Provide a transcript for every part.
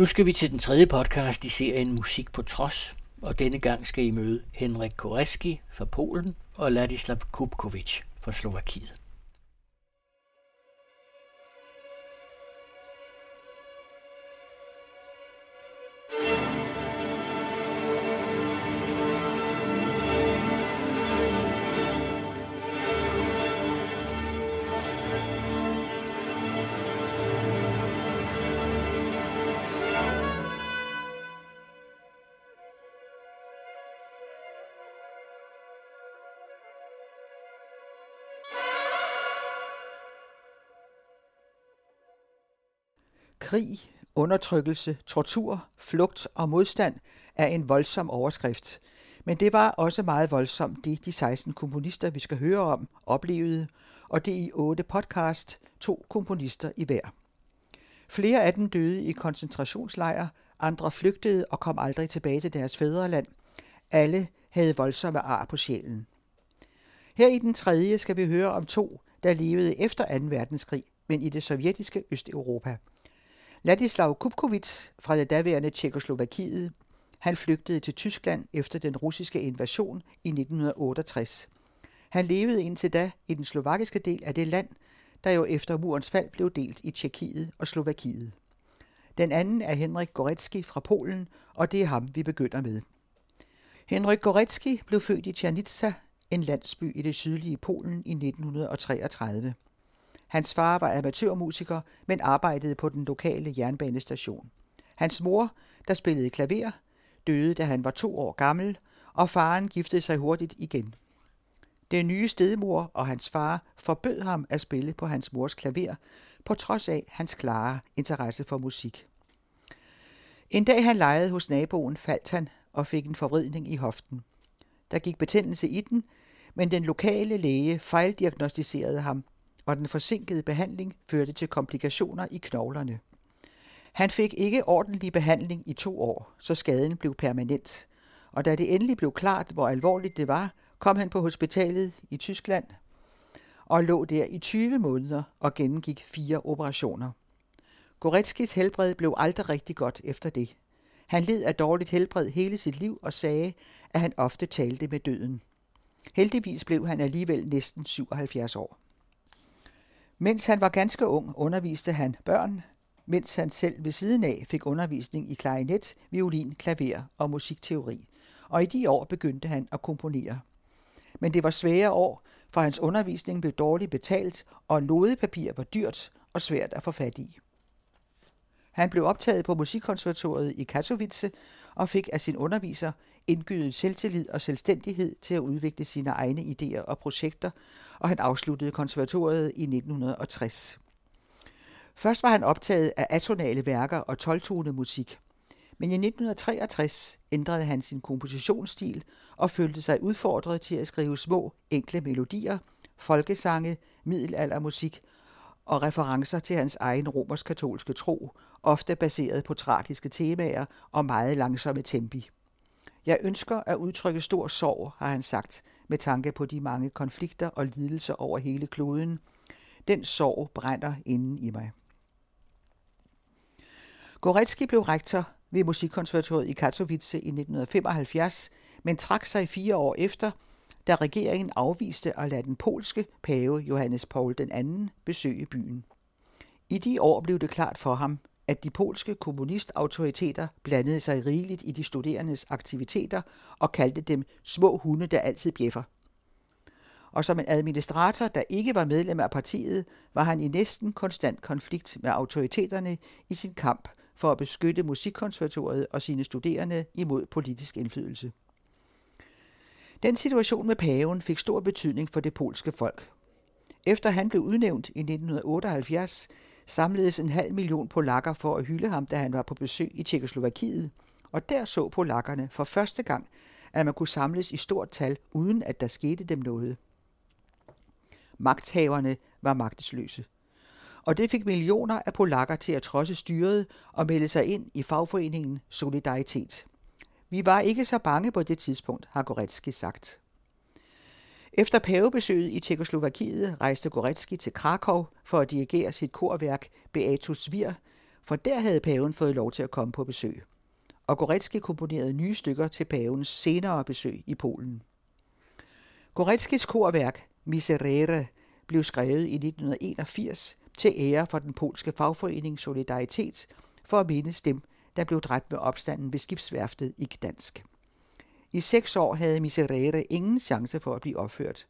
Nu skal vi til den tredje podcast i serien Musik på Trods, og denne gang skal I møde Henrik Koreski fra Polen og Ladislav Kupkovic fra Slovakiet. Krig, undertrykkelse, tortur, flugt og modstand er en voldsom overskrift. Men det var også meget voldsomt, det de 16 komponister, vi skal høre om, oplevede, og det i otte podcast, to komponister i hver. Flere af dem døde i koncentrationslejre, andre flygtede og kom aldrig tilbage til deres fædreland. Alle havde voldsomme ar på sjælen. Her i den tredje skal vi høre om to, der levede efter 2. verdenskrig, men i det sovjetiske Østeuropa – Ladislav Kupkovits fra det daværende Tjekoslovakiet. Han flygtede til Tyskland efter den russiske invasion i 1968. Han levede indtil da i den slovakiske del af det land, der jo efter murens fald blev delt i Tjekkiet og Slovakiet. Den anden er Henrik Goretski fra Polen, og det er ham, vi begynder med. Henrik Goretski blev født i Tjernitsa, en landsby i det sydlige Polen i 1933. Hans far var amatørmusiker, men arbejdede på den lokale jernbanestation. Hans mor, der spillede klaver, døde, da han var to år gammel, og faren giftede sig hurtigt igen. Den nye stedmor og hans far forbød ham at spille på hans mors klaver, på trods af hans klare interesse for musik. En dag han legede hos naboen, faldt han og fik en forvridning i hoften. Der gik betændelse i den, men den lokale læge fejldiagnostiserede ham og den forsinkede behandling førte til komplikationer i knoglerne. Han fik ikke ordentlig behandling i to år, så skaden blev permanent. Og da det endelig blev klart, hvor alvorligt det var, kom han på hospitalet i Tyskland og lå der i 20 måneder og gennemgik fire operationer. Goretskis helbred blev aldrig rigtig godt efter det. Han led af dårligt helbred hele sit liv og sagde, at han ofte talte med døden. Heldigvis blev han alligevel næsten 77 år. Mens han var ganske ung, underviste han børn, mens han selv ved siden af fik undervisning i klarinet, violin, klaver og musikteori. Og i de år begyndte han at komponere. Men det var svære år, for hans undervisning blev dårligt betalt, og nodepapir var dyrt og svært at få fat i. Han blev optaget på Musikkonservatoriet i Katowice og fik af sin underviser indgydet selvtillid og selvstændighed til at udvikle sine egne idéer og projekter, og han afsluttede konservatoriet i 1960. Først var han optaget af atonale værker og tolvtone musik, men i 1963 ændrede han sin kompositionsstil og følte sig udfordret til at skrive små, enkle melodier, folkesange, middelaldermusik og referencer til hans egen romersk-katolske tro, ofte baseret på tragiske temaer og meget langsomme tempi. Jeg ønsker at udtrykke stor sorg, har han sagt, med tanke på de mange konflikter og lidelser over hele kloden. Den sorg brænder inden i mig. Goretzky blev rektor ved Musikkonservatoriet i Katowice i 1975, men trak sig fire år efter, da regeringen afviste at lade den polske pave Johannes Paul II besøge byen. I de år blev det klart for ham, at de polske kommunistautoriteter blandede sig rigeligt i de studerendes aktiviteter og kaldte dem små hunde, der altid bjeffer. Og som en administrator, der ikke var medlem af partiet, var han i næsten konstant konflikt med autoriteterne i sin kamp for at beskytte musikkonservatoriet og sine studerende imod politisk indflydelse. Den situation med paven fik stor betydning for det polske folk. Efter han blev udnævnt i 1978, samledes en halv million polakker for at hylde ham, da han var på besøg i Tjekoslovakiet, og der så polakkerne for første gang, at man kunne samles i stort tal, uden at der skete dem noget. Magthaverne var magtesløse. Og det fik millioner af polakker til at trodse styret og melde sig ind i fagforeningen Solidaritet. Vi var ikke så bange på det tidspunkt, har Goretzky sagt. Efter pavebesøget i Tjekoslovakiet rejste Goretzky til Krakow for at dirigere sit korværk Beatus Vir, for der havde paven fået lov til at komme på besøg. Og Goretzky komponerede nye stykker til pavens senere besøg i Polen. Goretzkys korværk Miserere blev skrevet i 1981 til ære for den polske fagforening Solidaritet for at mindes dem, der blev dræbt ved opstanden ved skibsværftet i Gdansk. I seks år havde Miserere ingen chance for at blive opført.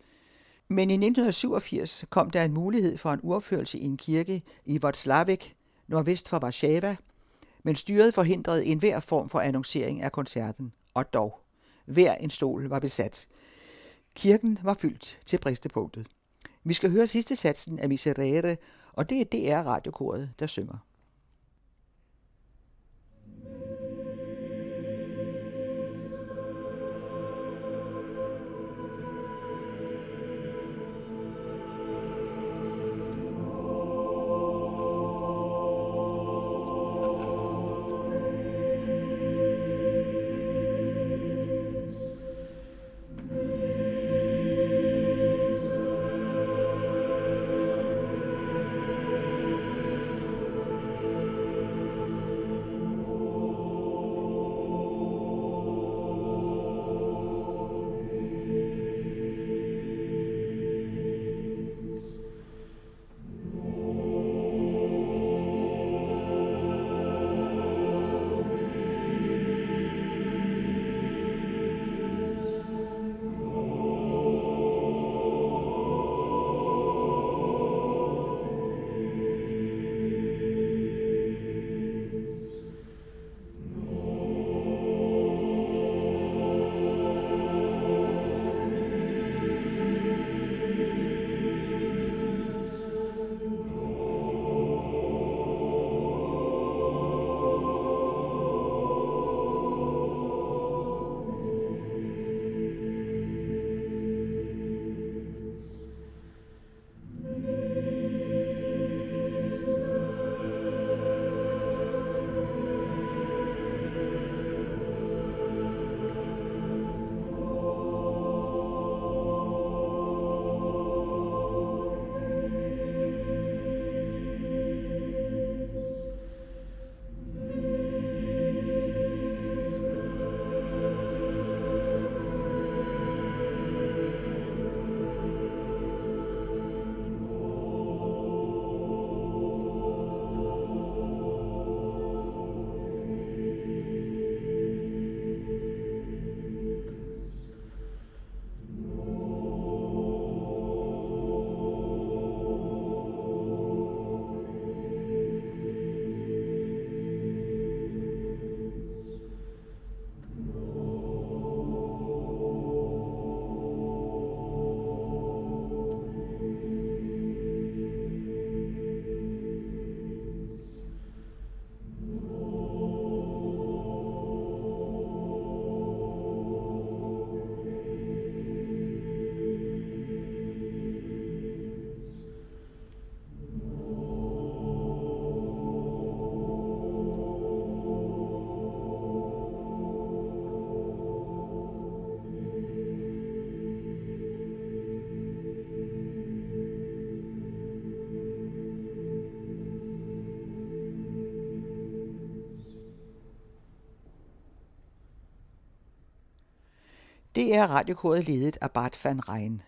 Men i 1987 kom der en mulighed for en uopførelse i en kirke i Vodslavik, nordvest for Warszawa, men styret forhindrede enhver form for annoncering af koncerten, og dog. Hver en stol var besat. Kirken var fyldt til bristepunktet. Vi skal høre sidste satsen af Miserere, og det er DR Radiokoret, der synger. Det er radiokoret ledet af Bart van Rijn.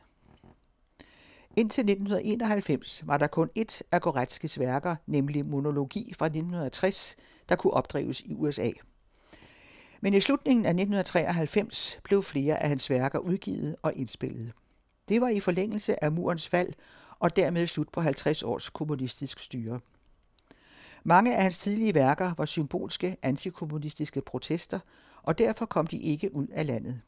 Indtil 1991 var der kun ét af Goretzkis værker, nemlig Monologi fra 1960, der kunne opdrives i USA. Men i slutningen af 1993 blev flere af hans værker udgivet og indspillet. Det var i forlængelse af murens fald og dermed slut på 50 års kommunistisk styre. Mange af hans tidlige værker var symbolske antikommunistiske protester, og derfor kom de ikke ud af landet.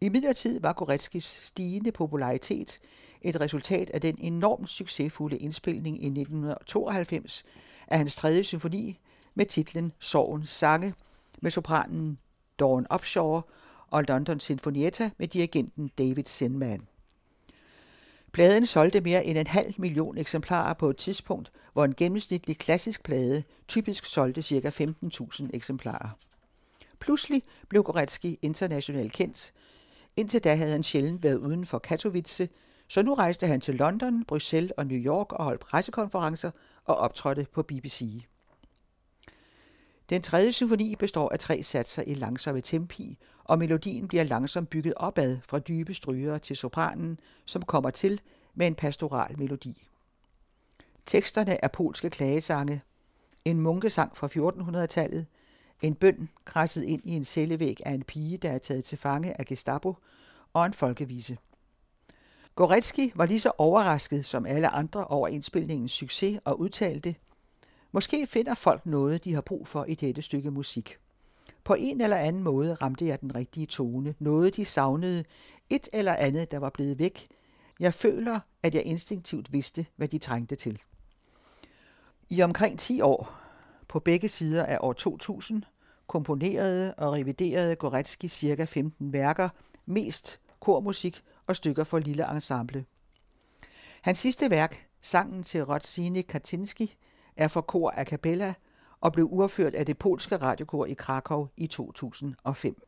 I midlertid var Goretskis stigende popularitet et resultat af den enormt succesfulde indspilning i 1992 af hans tredje symfoni med titlen Sorgens sange med sopranen Dawn Upshaw og London Sinfonietta med dirigenten David Sinman. Pladen solgte mere end en halv million eksemplarer på et tidspunkt, hvor en gennemsnitlig klassisk plade typisk solgte ca. 15.000 eksemplarer. Pludselig blev Goretzky internationalt kendt, Indtil da havde han sjældent været uden for Katowice, så nu rejste han til London, Bruxelles og New York og holdt pressekonferencer og optrådte på BBC. Den tredje symfoni består af tre satser i langsomme tempi, og melodien bliver langsomt bygget opad fra dybe stryger til sopranen, som kommer til med en pastoral melodi. Teksterne er polske klagesange, en munkesang fra 1400-tallet, en bøn kradset ind i en cellevæg af en pige, der er taget til fange af Gestapo, og en folkevise. Goretzky var lige så overrasket som alle andre over indspilningens succes og udtalte, Måske finder folk noget, de har brug for i dette stykke musik. På en eller anden måde ramte jeg den rigtige tone, noget de savnede, et eller andet, der var blevet væk. Jeg føler, at jeg instinktivt vidste, hvad de trængte til. I omkring 10 år, på begge sider af år 2000, komponerede og reviderede Goretzky ca. 15 værker, mest kormusik og stykker for lille ensemble. Hans sidste værk, sangen til Rodziny Katinski, er for kor a cappella og blev urført af det polske radiokor i Krakow i 2005.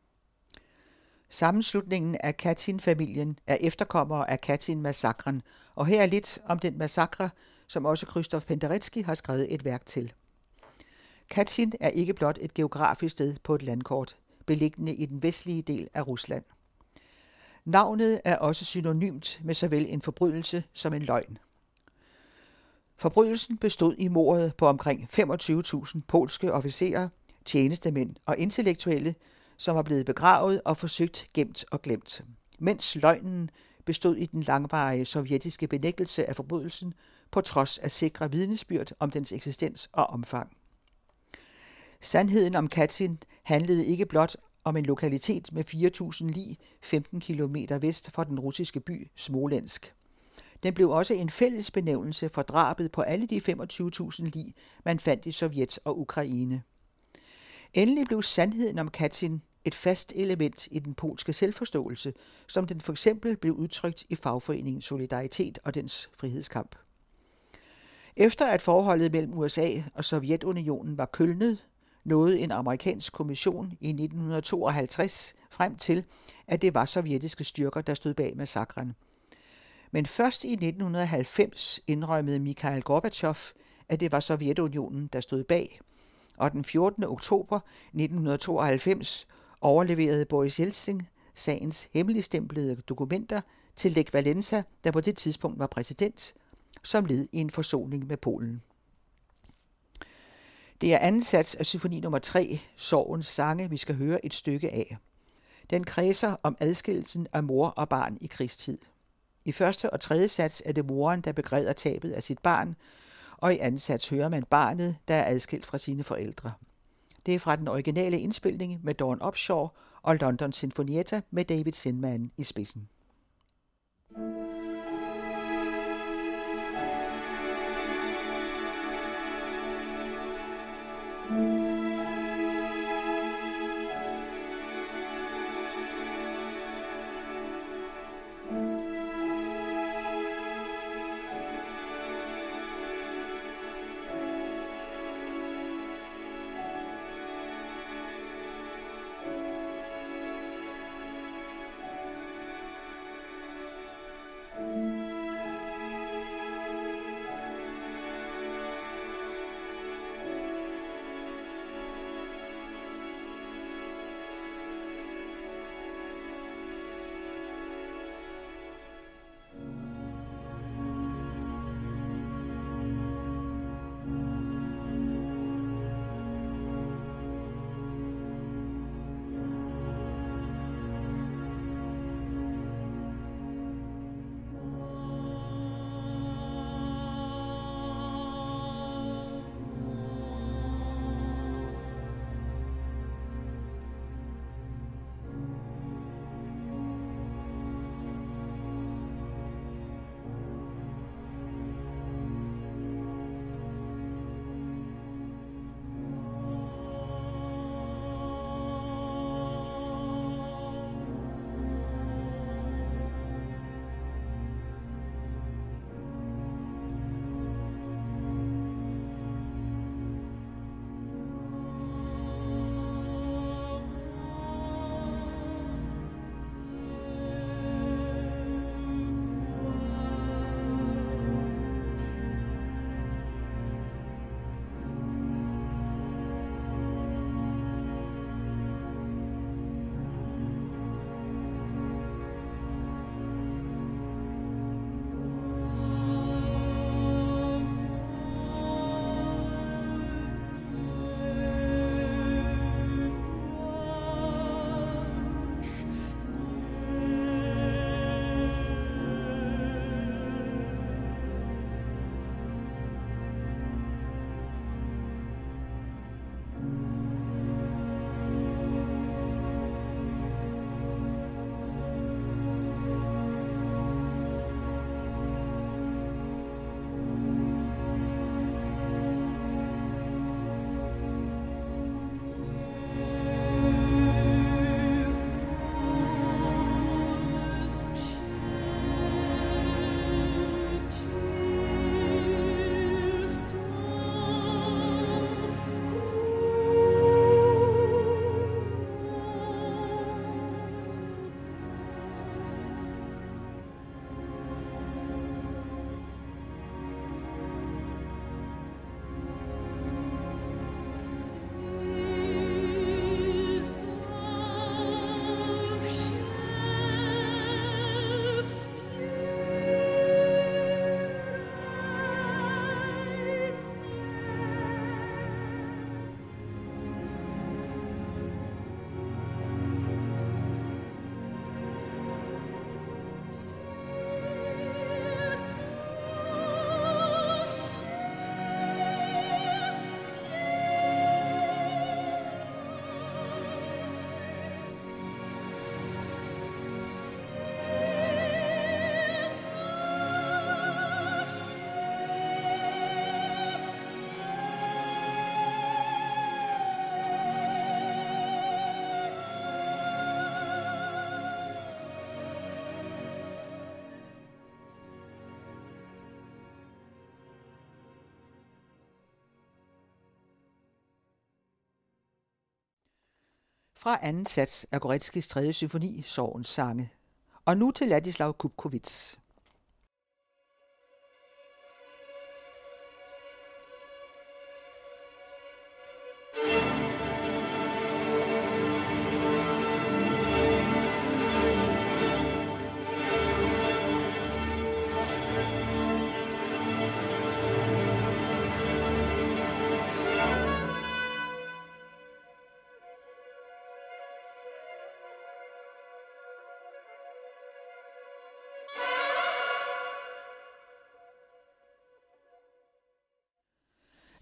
Sammenslutningen af Katin-familien er efterkommere af Katin-massakren, og her er lidt om den massakre, som også Krzysztof Penderecki har skrevet et værk til. Katyn er ikke blot et geografisk sted på et landkort, beliggende i den vestlige del af Rusland. Navnet er også synonymt med såvel en forbrydelse som en løgn. Forbrydelsen bestod i mordet på omkring 25.000 polske officerer, tjenestemænd og intellektuelle, som var blevet begravet og forsøgt gemt og glemt, mens løgnen bestod i den langvarige sovjetiske benægtelse af forbrydelsen på trods af sikre vidnesbyrd om dens eksistens og omfang. Sandheden om Katyn handlede ikke blot om en lokalitet med 4.000 lig 15 km vest for den russiske by Smolensk. Den blev også en fælles benævnelse for drabet på alle de 25.000 lig, man fandt i Sovjet og Ukraine. Endelig blev sandheden om Katyn et fast element i den polske selvforståelse, som den for eksempel blev udtrykt i fagforeningen Solidaritet og dens frihedskamp. Efter at forholdet mellem USA og Sovjetunionen var kølnet, nåede en amerikansk kommission i 1952 frem til, at det var sovjetiske styrker, der stod bag massakren. Men først i 1990 indrømmede Mikhail Gorbachev, at det var Sovjetunionen, der stod bag. Og den 14. oktober 1992 overleverede Boris Yeltsin sagens hemmeligstemplede dokumenter til Lech Valenza, der på det tidspunkt var præsident, som led i en forsoning med Polen. Det er anden sats af symfoni nummer 3, Sorgens sange, vi skal høre et stykke af. Den kredser om adskillelsen af mor og barn i krigstid. I første og tredje sats er det moren, der begræder tabet af sit barn, og i anden sats hører man barnet, der er adskilt fra sine forældre. Det er fra den originale indspilning med Dawn Upshaw og London Sinfonietta med David Sinman i spidsen. Fra anden sats af Goretskis 3. symfoni, Sorgens sange. Og nu til Ladislav Kupkovits.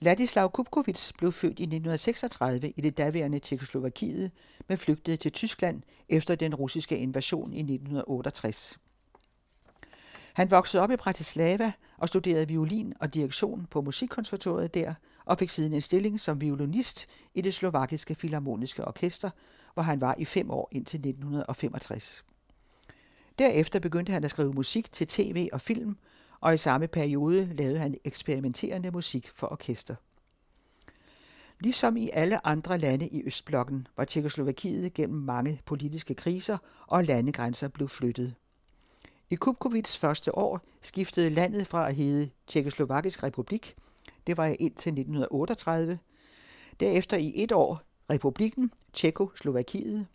Ladislav Kupkovits blev født i 1936 i det daværende Tjekkoslovakiet, men flygtede til Tyskland efter den russiske invasion i 1968. Han voksede op i Bratislava og studerede violin og direktion på Musikkonservatoriet der, og fik siden en stilling som violinist i det slovakiske filharmoniske orkester, hvor han var i fem år indtil 1965. Derefter begyndte han at skrive musik til tv og film, og i samme periode lavede han eksperimenterende musik for orkester. Ligesom i alle andre lande i Østblokken var Tjekkoslovakiet gennem mange politiske kriser og landegrænser blev flyttet. I Kupkovits første år skiftede landet fra at hedde Tjekkoslovakisk Republik, det var indtil 1938, derefter i et år Republikken Tjekkoslovakiet,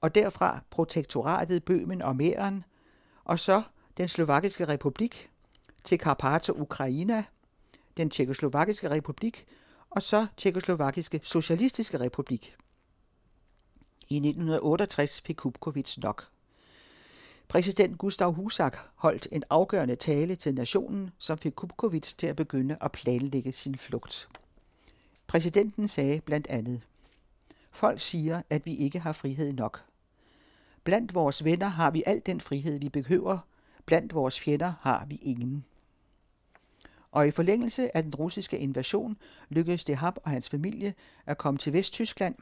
og derfra protektoratet Bøhmen og Mæren, og så den Slovakiske Republik, til Karpato Ukraina, den Tjekkoslovakiske Republik og så Tjekkoslovakiske Socialistiske Republik. I 1968 fik Kupkovits nok. Præsident Gustav Husak holdt en afgørende tale til nationen, som fik Kupkovits til at begynde at planlægge sin flugt. Præsidenten sagde blandt andet, Folk siger, at vi ikke har frihed nok. Blandt vores venner har vi al den frihed, vi behøver. Blandt vores fjender har vi ingen og i forlængelse af den russiske invasion lykkedes det ham og hans familie at komme til Vesttyskland,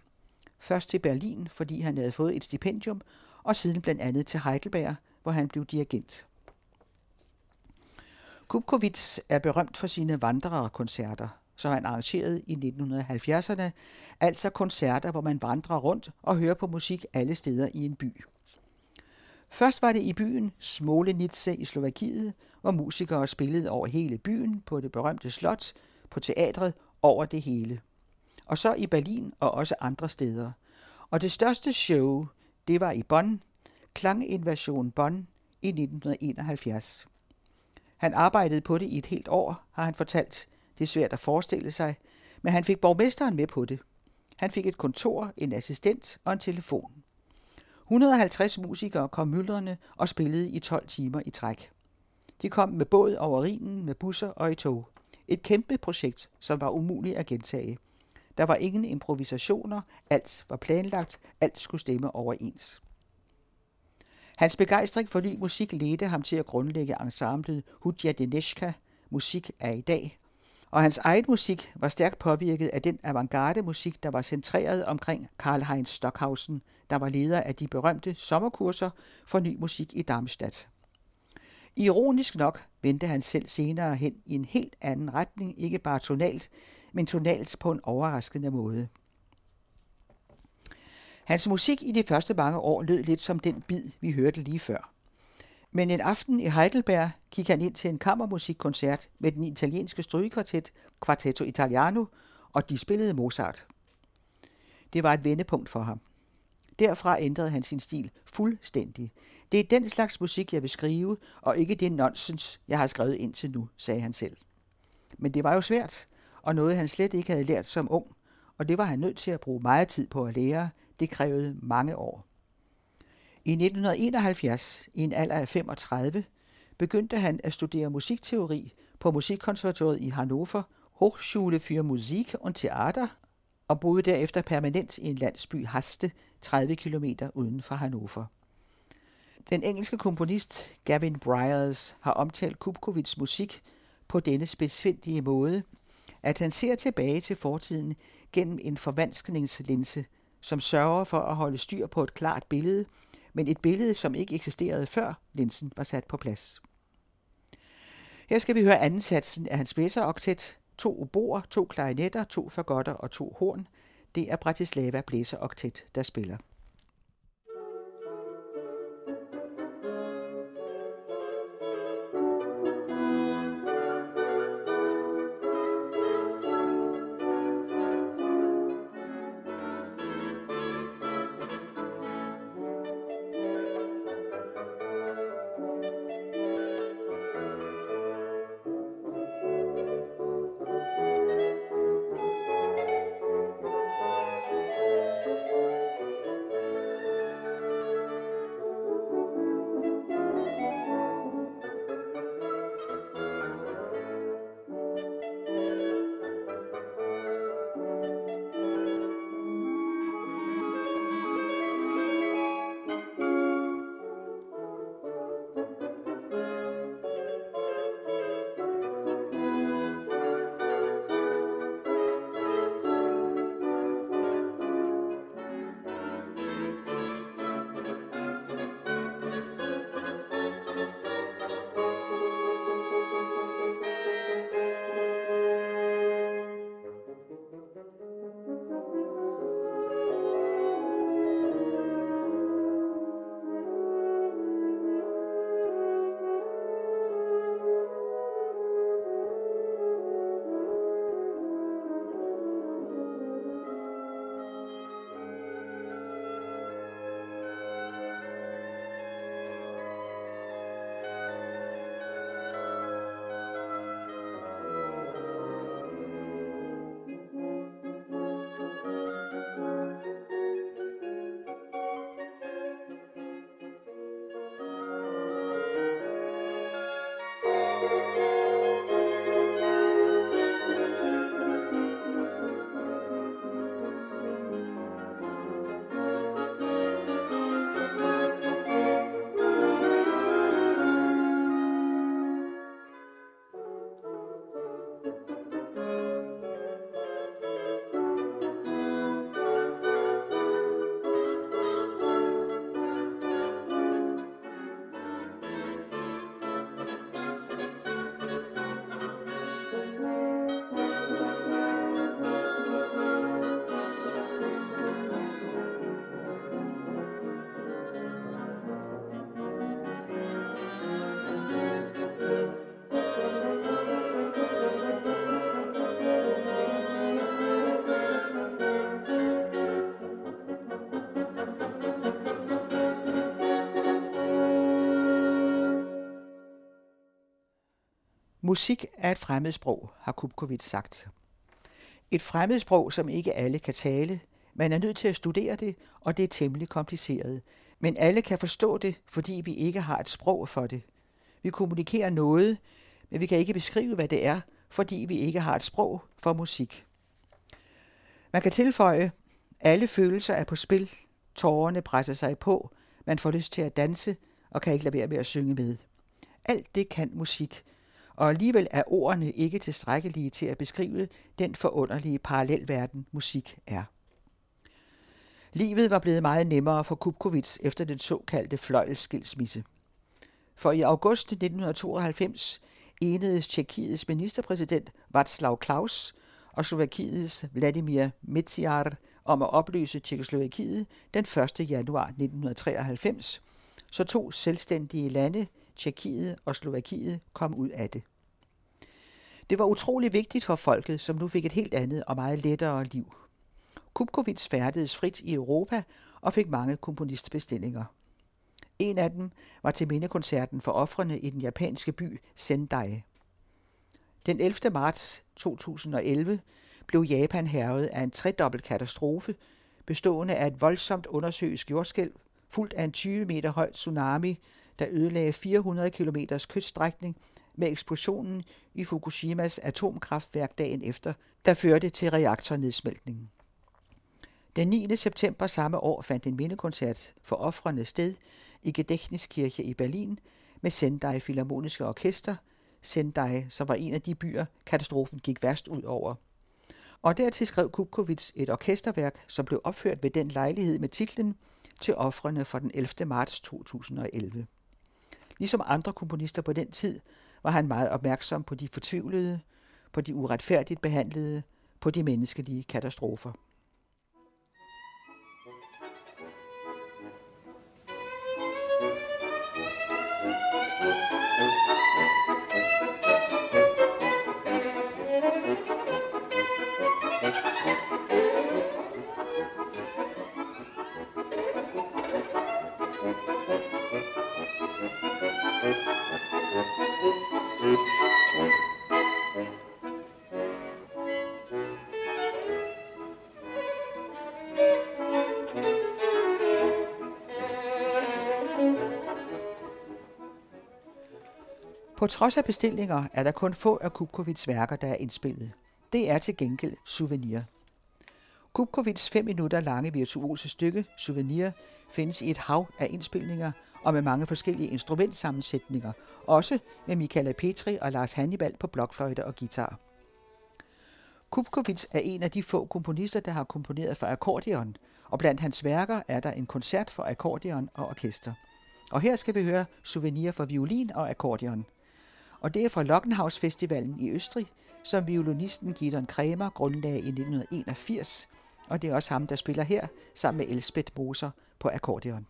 først til Berlin, fordi han havde fået et stipendium, og siden blandt andet til Heidelberg, hvor han blev dirigent. Kubkovits er berømt for sine vandrerkoncerter, som han arrangerede i 1970'erne, altså koncerter, hvor man vandrer rundt og hører på musik alle steder i en by. Først var det i byen Smolenitze i Slovakiet, hvor musikere spillede over hele byen på det berømte slot, på teatret, over det hele. Og så i Berlin og også andre steder. Og det største show, det var i Bonn, Klanginvasion Bonn i 1971. Han arbejdede på det i et helt år, har han fortalt. Det er svært at forestille sig, men han fik borgmesteren med på det. Han fik et kontor, en assistent og en telefon. 150 musikere kom myldrende og spillede i 12 timer i træk. De kom med båd over Rhinen, med busser og i tog. Et kæmpe projekt, som var umuligt at gentage. Der var ingen improvisationer, alt var planlagt, alt skulle stemme overens. Hans begejstring for ny musik ledte ham til at grundlægge ensemblet Hudja Dineshka, Musik er i dag, og hans egen musik var stærkt påvirket af den avantgarde musik, der var centreret omkring Karl-Heinz Stockhausen, der var leder af de berømte sommerkurser for ny musik i Darmstadt. Ironisk nok vendte han selv senere hen i en helt anden retning, ikke bare tonalt, men tonalt på en overraskende måde. Hans musik i de første mange år lød lidt som den bid, vi hørte lige før. Men en aften i Heidelberg gik han ind til en kammermusikkoncert med den italienske strygekvartet Quartetto Italiano, og de spillede Mozart. Det var et vendepunkt for ham. Derfra ændrede han sin stil fuldstændig. Det er den slags musik, jeg vil skrive, og ikke det nonsens, jeg har skrevet indtil nu, sagde han selv. Men det var jo svært, og noget han slet ikke havde lært som ung, og det var han nødt til at bruge meget tid på at lære. Det krævede mange år. I 1971, i en alder af 35, begyndte han at studere musikteori på Musikkonservatoriet i Hannover, Hochschule für Musik und Theater, og boede derefter permanent i en landsby Haste, 30 km uden for Hannover. Den engelske komponist Gavin Bryars har omtalt Kupkovits musik på denne specifikke måde, at han ser tilbage til fortiden gennem en forvanskningslinse, som sørger for at holde styr på et klart billede, men et billede, som ikke eksisterede før linsen var sat på plads. Her skal vi høre anden satsen af hans oktet, to oboer, to klarinetter, to fagotter og to horn. Det er Bratislava Blæseroktet, der spiller. Musik er et fremmedsprog, har Kupkovits sagt. Et fremmedsprog, som ikke alle kan tale. Man er nødt til at studere det, og det er temmelig kompliceret. Men alle kan forstå det, fordi vi ikke har et sprog for det. Vi kommunikerer noget, men vi kan ikke beskrive, hvad det er, fordi vi ikke har et sprog for musik. Man kan tilføje, alle følelser er på spil, tårerne presser sig på, man får lyst til at danse og kan ikke lade være med at synge med. Alt det kan musik, og alligevel er ordene ikke tilstrækkelige til at beskrive den forunderlige parallelverden, musik er. Livet var blevet meget nemmere for Kupkovits efter den såkaldte fløjlskilsmisse. For i august 1992 enedes Tjekkiets ministerpræsident Václav Klaus og Slovakiets Vladimir Metsiar om at opløse Tjekkoslovakiet den 1. januar 1993, så to selvstændige lande, Tjekkiet og Slovakiet kom ud af det. Det var utrolig vigtigt for folket, som nu fik et helt andet og meget lettere liv. Kupkovits færdedes frit i Europa og fik mange komponistbestillinger. En af dem var til mindekoncerten for offrene i den japanske by Sendai. Den 11. marts 2011 blev Japan hervet af en tredobbelt katastrofe, bestående af et voldsomt undersøisk jordskælv, fuldt af en 20 meter høj tsunami, der ødelagde 400 km kyststrækning med eksplosionen i Fukushimas atomkraftværk dagen efter, der førte til reaktornedsmeltningen. Den 9. september samme år fandt en mindekoncert for offrene sted i Gedächtniskirche i Berlin med Sendai Philharmoniske Orkester, Sendai, som var en af de byer, katastrofen gik værst ud over. Og dertil skrev Kupkovits et orkesterværk, som blev opført ved den lejlighed med titlen Til offrene for den 11. marts 2011. Ligesom andre komponister på den tid, var han meget opmærksom på de fortvivlede, på de uretfærdigt behandlede, på de menneskelige katastrofer. På trods af bestillinger er der kun få af Kubkovits værker, der er indspillet. Det er til gengæld Souvenir. Kubkovits fem minutter lange virtuose stykke, Souvenir, findes i et hav af indspilninger og med mange forskellige instrumentsammensætninger, også med Michaela Petri og Lars Hannibal på blokfløjte og guitar. Kubkovits er en af de få komponister, der har komponeret for akkordeon, og blandt hans værker er der en koncert for akkordeon og orkester. Og her skal vi høre Souvenir for violin og akkordeon. Og det er fra Lockenhaus Festivalen i Østrig, som violinisten Gideon Kremer grundlagde i 1981, og det er også ham, der spiller her sammen med Elsbeth Moser på akkordeon.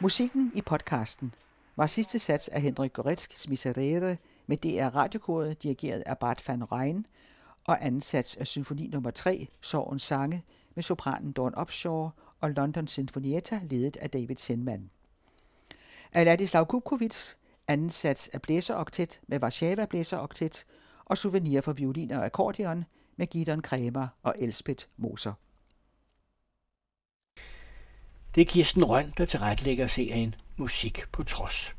Musikken i podcasten var sidste sats af Henrik Goretskis Miserere med DR Radiokoret, dirigeret af Bart van Rijn, og ansats af symfoni nummer 3, Sorgens Sange, med sopranen Dawn Upshaw og London Sinfonietta, ledet af David Sindman. Af Ladislav ansats af Blæseroktet med Warszawa Blæseroktet, og Souvenir for violin og akkordeon med Gideon Kremer og Elspeth Moser. Det er Kirsten Røn, der tilrettelægger serien Musik på Trods.